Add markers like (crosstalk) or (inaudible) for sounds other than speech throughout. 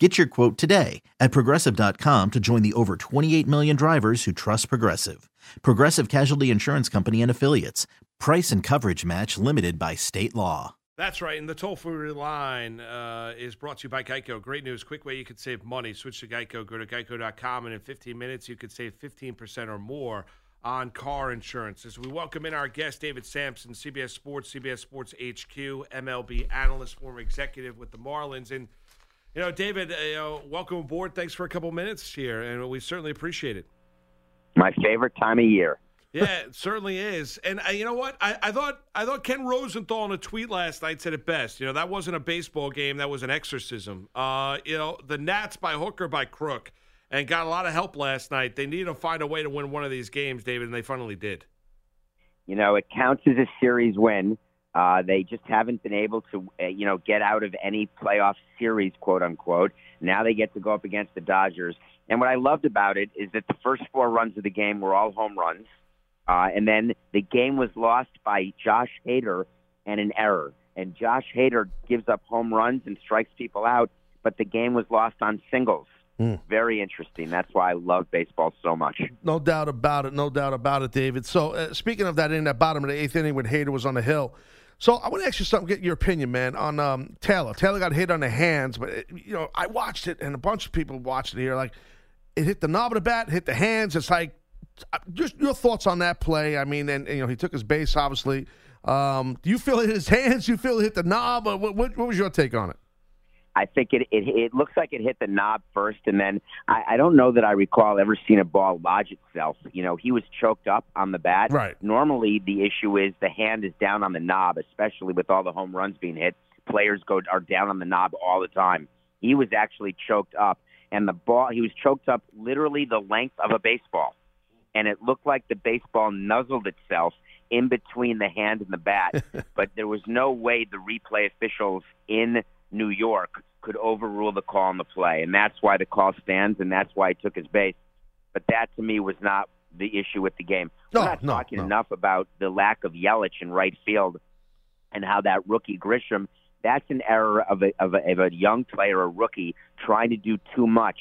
Get your quote today at progressive.com to join the over 28 million drivers who trust Progressive. Progressive Casualty Insurance Company and Affiliates. Price and coverage match limited by state law. That's right. And the toll free line uh, is brought to you by Geico. Great news. Quick way you can save money. Switch to Geico. Go to geico.com, and in 15 minutes, you could save 15% or more on car insurance. As we welcome in our guest, David Samson, CBS Sports, CBS Sports HQ, MLB analyst, former executive with the Marlins. And, you know, David, uh, you know, welcome aboard. Thanks for a couple minutes here, and we certainly appreciate it. My favorite time of year. Yeah, it (laughs) certainly is. And uh, you know what? I, I thought I thought Ken Rosenthal in a tweet last night said it best. You know, that wasn't a baseball game; that was an exorcism. Uh, you know, the Nats by hook or by crook, and got a lot of help last night. They needed to find a way to win one of these games, David, and they finally did. You know, it counts as a series win. Uh, they just haven't been able to, uh, you know, get out of any playoff series, quote unquote. Now they get to go up against the Dodgers. And what I loved about it is that the first four runs of the game were all home runs. Uh, and then the game was lost by Josh Hader and an error. And Josh Hader gives up home runs and strikes people out, but the game was lost on singles. Mm. Very interesting. That's why I love baseball so much. No doubt about it. No doubt about it, David. So, uh, speaking of that, in that bottom of the eighth inning when Hader was on the hill, so I want to ask you something, get your opinion, man, on um, Taylor. Taylor got hit on the hands, but it, you know I watched it, and a bunch of people watched it here. Like it hit the knob of the bat, hit the hands. It's like uh, just your thoughts on that play. I mean, and, and you know he took his base, obviously. Um, do you feel it hit his (laughs) hands? Do you feel it hit the knob? What, what, what was your take on it? I think it, it it looks like it hit the knob first, and then I, I don't know that I recall ever seeing a ball lodge itself. You know, he was choked up on the bat. Right. Normally, the issue is the hand is down on the knob, especially with all the home runs being hit. Players go are down on the knob all the time. He was actually choked up, and the ball he was choked up literally the length of a baseball, and it looked like the baseball nuzzled itself in between the hand and the bat. (laughs) but there was no way the replay officials in New York could overrule the call on the play, and that's why the call stands, and that's why he took his base. But that to me was not the issue with the game. No, We're not no, talking no. enough about the lack of Yelich in right field and how that rookie Grisham. That's an error of a, of a, of a young player, a rookie, trying to do too much.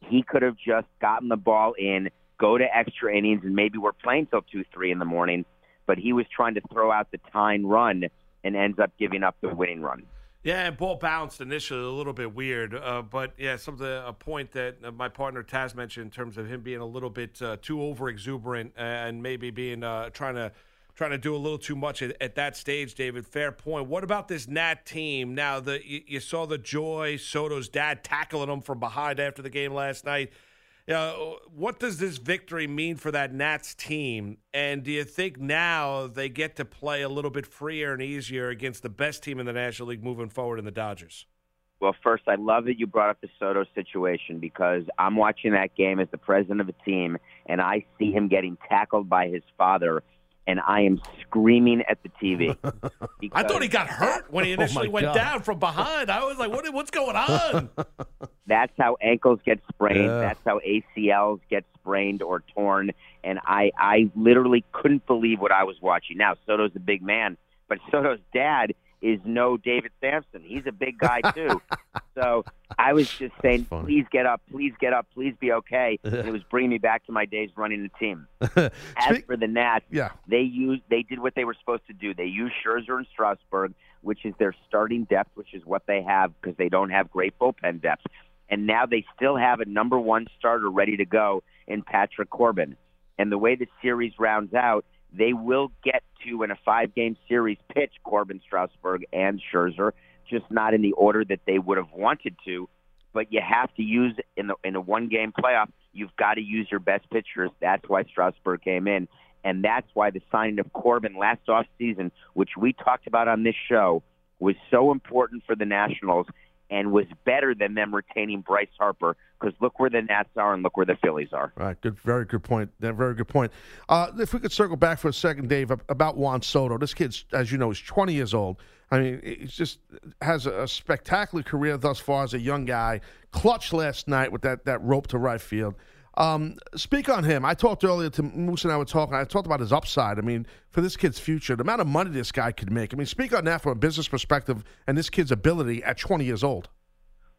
He could have just gotten the ball in, go to extra innings, and maybe we're playing till two, three in the morning. But he was trying to throw out the tying run and ends up giving up the winning run. Yeah, and ball bounced initially a little bit weird, uh, but yeah, some something a point that uh, my partner Taz mentioned in terms of him being a little bit uh, too over exuberant and maybe being uh, trying to trying to do a little too much at, at, that stage. David, fair point. What about this Nat team? Now, the you, you saw the joy Soto's dad tackling him from behind after the game last night. Uh, what does this victory mean for that Nats team? And do you think now they get to play a little bit freer and easier against the best team in the National League moving forward in the Dodgers? Well, first, I love that you brought up the Soto situation because I'm watching that game as the president of a team, and I see him getting tackled by his father and I am screaming at the TV. (laughs) I thought he got hurt when he initially oh went God. down from behind. I was like, what, what's going on? (laughs) That's how ankles get sprained. Yeah. That's how ACLs get sprained or torn. And I, I literally couldn't believe what I was watching. Now, Soto's a big man, but Soto's dad is no David Samson. He's a big guy too. (laughs) so I was just saying, please get up, please get up, please be okay. (laughs) And it was bringing me back to my days running the team. (laughs) As for the Nats, yeah. they used they did what they were supposed to do. They used Scherzer and Strasburg, which is their starting depth, which is what they have because they don't have great bullpen depth. And now they still have a number one starter ready to go in Patrick Corbin. And the way the series rounds out, they will get to in a five game series pitch Corbin, Strasburg, and Scherzer, just not in the order that they would have wanted to. But you have to use in the in a one game playoff. You've got to use your best pitchers. That's why Strasburg came in, and that's why the signing of Corbin last off season, which we talked about on this show, was so important for the Nationals and was better than them retaining Bryce Harper because look where the Nats are and look where the Phillies are. All right, good, very good point. Very good point. Uh, if we could circle back for a second, Dave, about Juan Soto. This kid's, as you know, is 20 years old. I mean, he just has a, spectacular career thus far as a young guy. Clutch last night with that that rope to right field. Um, speak on him. I talked earlier to Moose and I were talking. I talked about his upside. I mean, for this kid's future, the amount of money this guy could make. I mean, speak on that from a business perspective and this kid's ability at 20 years old.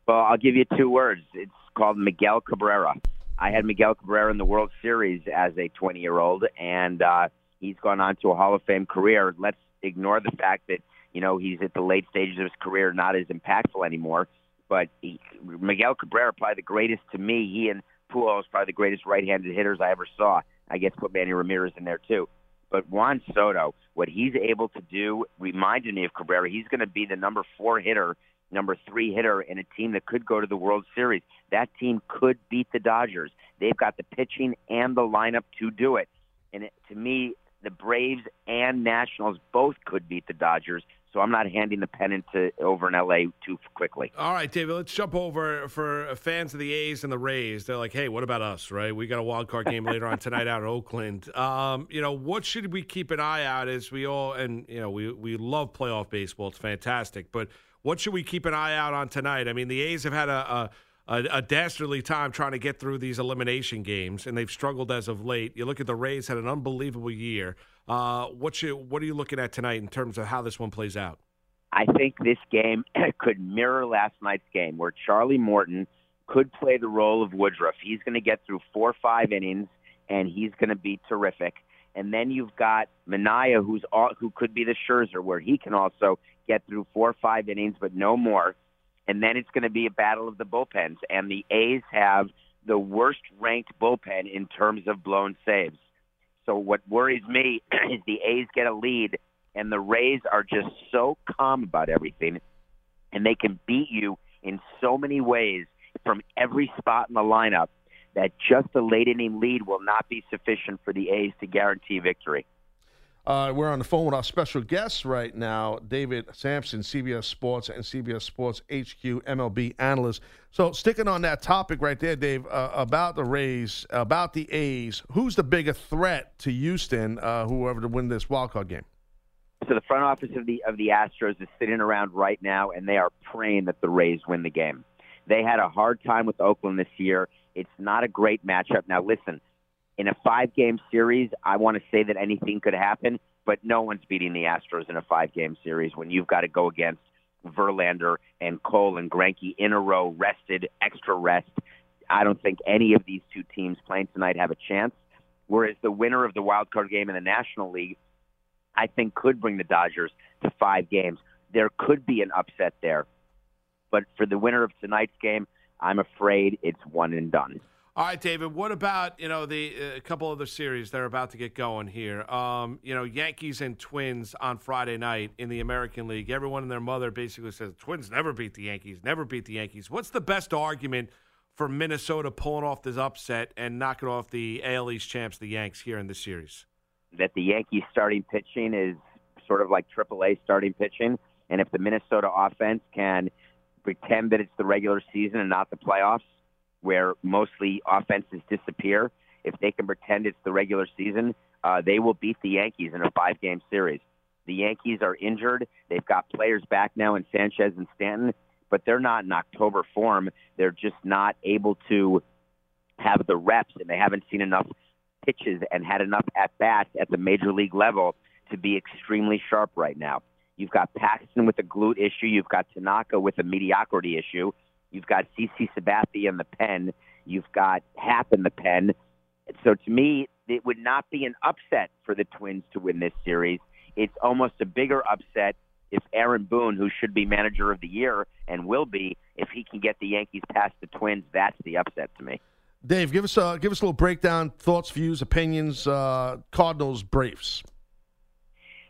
Well, I'll give you two words. It's called Miguel Cabrera. I had Miguel Cabrera in the World Series as a 20 year old, and uh, he's gone on to a Hall of Fame career. Let's ignore the fact that you know he's at the late stages of his career, not as impactful anymore. But he, Miguel Cabrera, probably the greatest to me. He and Pujols, probably the greatest right-handed hitters I ever saw. I guess put Manny Ramirez in there too. But Juan Soto, what he's able to do reminded me of Cabrera. He's going to be the number four hitter number three hitter in a team that could go to the World Series. That team could beat the Dodgers. They've got the pitching and the lineup to do it. And it, to me, the Braves and Nationals both could beat the Dodgers. So I'm not handing the pennant to over in LA too quickly. All right, David, let's jump over for fans of the A's and the Rays. They're like, hey, what about us, right? We got a wild card game later on tonight out in Oakland. Um, you know, what should we keep an eye out as we all and you know, we we love playoff baseball. It's fantastic, but what should we keep an eye out on tonight? I mean, the A's have had a, a, a, dastardly time trying to get through these elimination games, and they've struggled as of late. You look at the Rays had an unbelievable year. Uh, what you what are you looking at tonight in terms of how this one plays out? I think this game (clears throat) could mirror last night's game, where Charlie Morton could play the role of Woodruff. He's going to get through four or five innings, and he's going to be terrific. And then you've got Manaea, who's all, who could be the Scherzer, where he can also get through four or five innings, but no more. And then it's going to be a battle of the bullpens. And the A's have the worst ranked bullpen in terms of blown saves. So what worries me (clears throat) is the A's get a lead, and the Rays are just so calm about everything, and they can beat you in so many ways from every spot in the lineup that just a late inning lead will not be sufficient for the A's to guarantee victory. Uh, we're on the phone with our special guest right now, David Samson, CBS Sports and CBS Sports HQ MLB analyst. So, sticking on that topic right there, Dave, uh, about the Rays, about the A's, who's the bigger threat to Houston, uh, whoever to win this wild card game? So, the front office of the of the Astros is sitting around right now, and they are praying that the Rays win the game. They had a hard time with Oakland this year. It's not a great matchup. Now, listen, in a five game series, I want to say that anything could happen, but no one's beating the Astros in a five game series when you've got to go against Verlander and Cole and Greinke in a row, rested, extra rest. I don't think any of these two teams playing tonight have a chance. Whereas the winner of the wild card game in the National League, I think, could bring the Dodgers to five games. There could be an upset there. But for the winner of tonight's game, I'm afraid it's one and done. All right, David. What about you know the uh, couple other series that are about to get going here? Um, you know, Yankees and Twins on Friday night in the American League. Everyone and their mother basically says Twins never beat the Yankees, never beat the Yankees. What's the best argument for Minnesota pulling off this upset and knocking off the AL East champs, the Yanks, here in this series? That the Yankees starting pitching is sort of like AAA starting pitching, and if the Minnesota offense can pretend that it's the regular season and not the playoffs where mostly offenses disappear, if they can pretend it's the regular season, uh, they will beat the Yankees in a five game series. The Yankees are injured. They've got players back now in Sanchez and Stanton, but they're not in October form. They're just not able to have the reps, and they haven't seen enough pitches and had enough at bats at the major league level to be extremely sharp right now. You've got Paxton with a glute issue. You've got Tanaka with a mediocrity issue. You've got CC Sabathia in the pen. You've got Happ in the pen. So to me, it would not be an upset for the Twins to win this series. It's almost a bigger upset if Aaron Boone, who should be manager of the year and will be, if he can get the Yankees past the Twins, that's the upset to me. Dave, give us a give us a little breakdown, thoughts, views, opinions. Uh, Cardinals, Braves.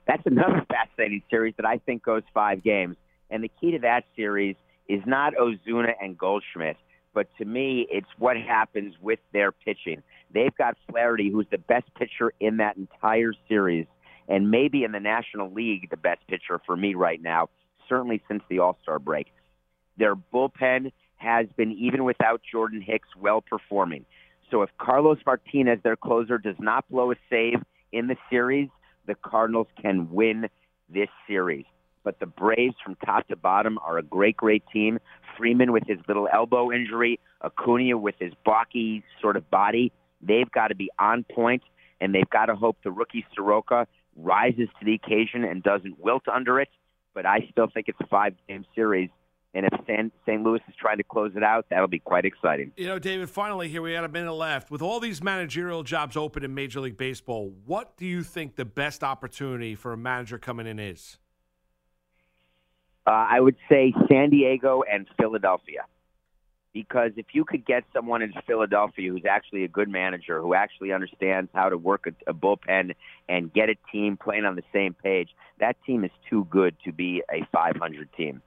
That's another (laughs) fascinating series that I think goes five games, and the key to that series is not Ozuna and Goldschmidt, but to me, it's what happens with their pitching. They've got Flaherty, who's the best pitcher in that entire series, and maybe in the National League, the best pitcher for me right now, certainly since the All Star break. Their bullpen has been, even without Jordan Hicks, well performing. So if Carlos Martinez, their closer, does not blow a save in the series, the Cardinals can win this series. But the Braves, from top to bottom, are a great, great team. Freeman with his little elbow injury, Acuna with his blocky sort of body, they've got to be on point, and they've got to hope the rookie Soroka rises to the occasion and doesn't wilt under it. But I still think it's a five-game series. And if San, St. Louis is trying to close it out, that'll be quite exciting. You know, David, finally, here we had a minute left. With all these managerial jobs open in Major League Baseball, what do you think the best opportunity for a manager coming in is? Uh, I would say San Diego and Philadelphia. Because if you could get someone in Philadelphia who's actually a good manager, who actually understands how to work a, a bullpen and get a team playing on the same page, that team is too good to be a 500 team.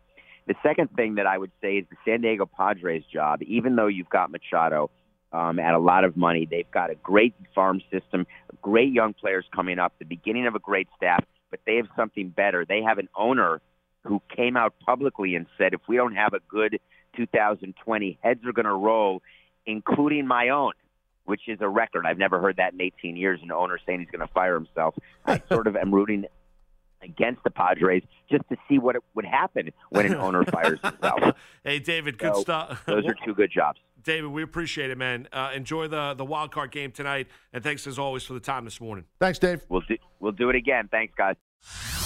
The second thing that I would say is the San Diego Padres job. Even though you've got Machado um, at a lot of money, they've got a great farm system, great young players coming up, the beginning of a great staff. But they have something better. They have an owner who came out publicly and said, if we don't have a good 2020, heads are going to roll, including my own, which is a record. I've never heard that in 18 years. An owner saying he's going to fire himself. I (laughs) sort of am rooting against the Padres just to see what it would happen when an owner (laughs) fires himself. hey, David, good So, stuff. Those are two good jobs. David, we appreciate it, man. Uh, enjoy the the wild card game tonight, and thanks as always for the time this morning. Thanks, Dave. We'll do, we'll do it again. Thanks, guys.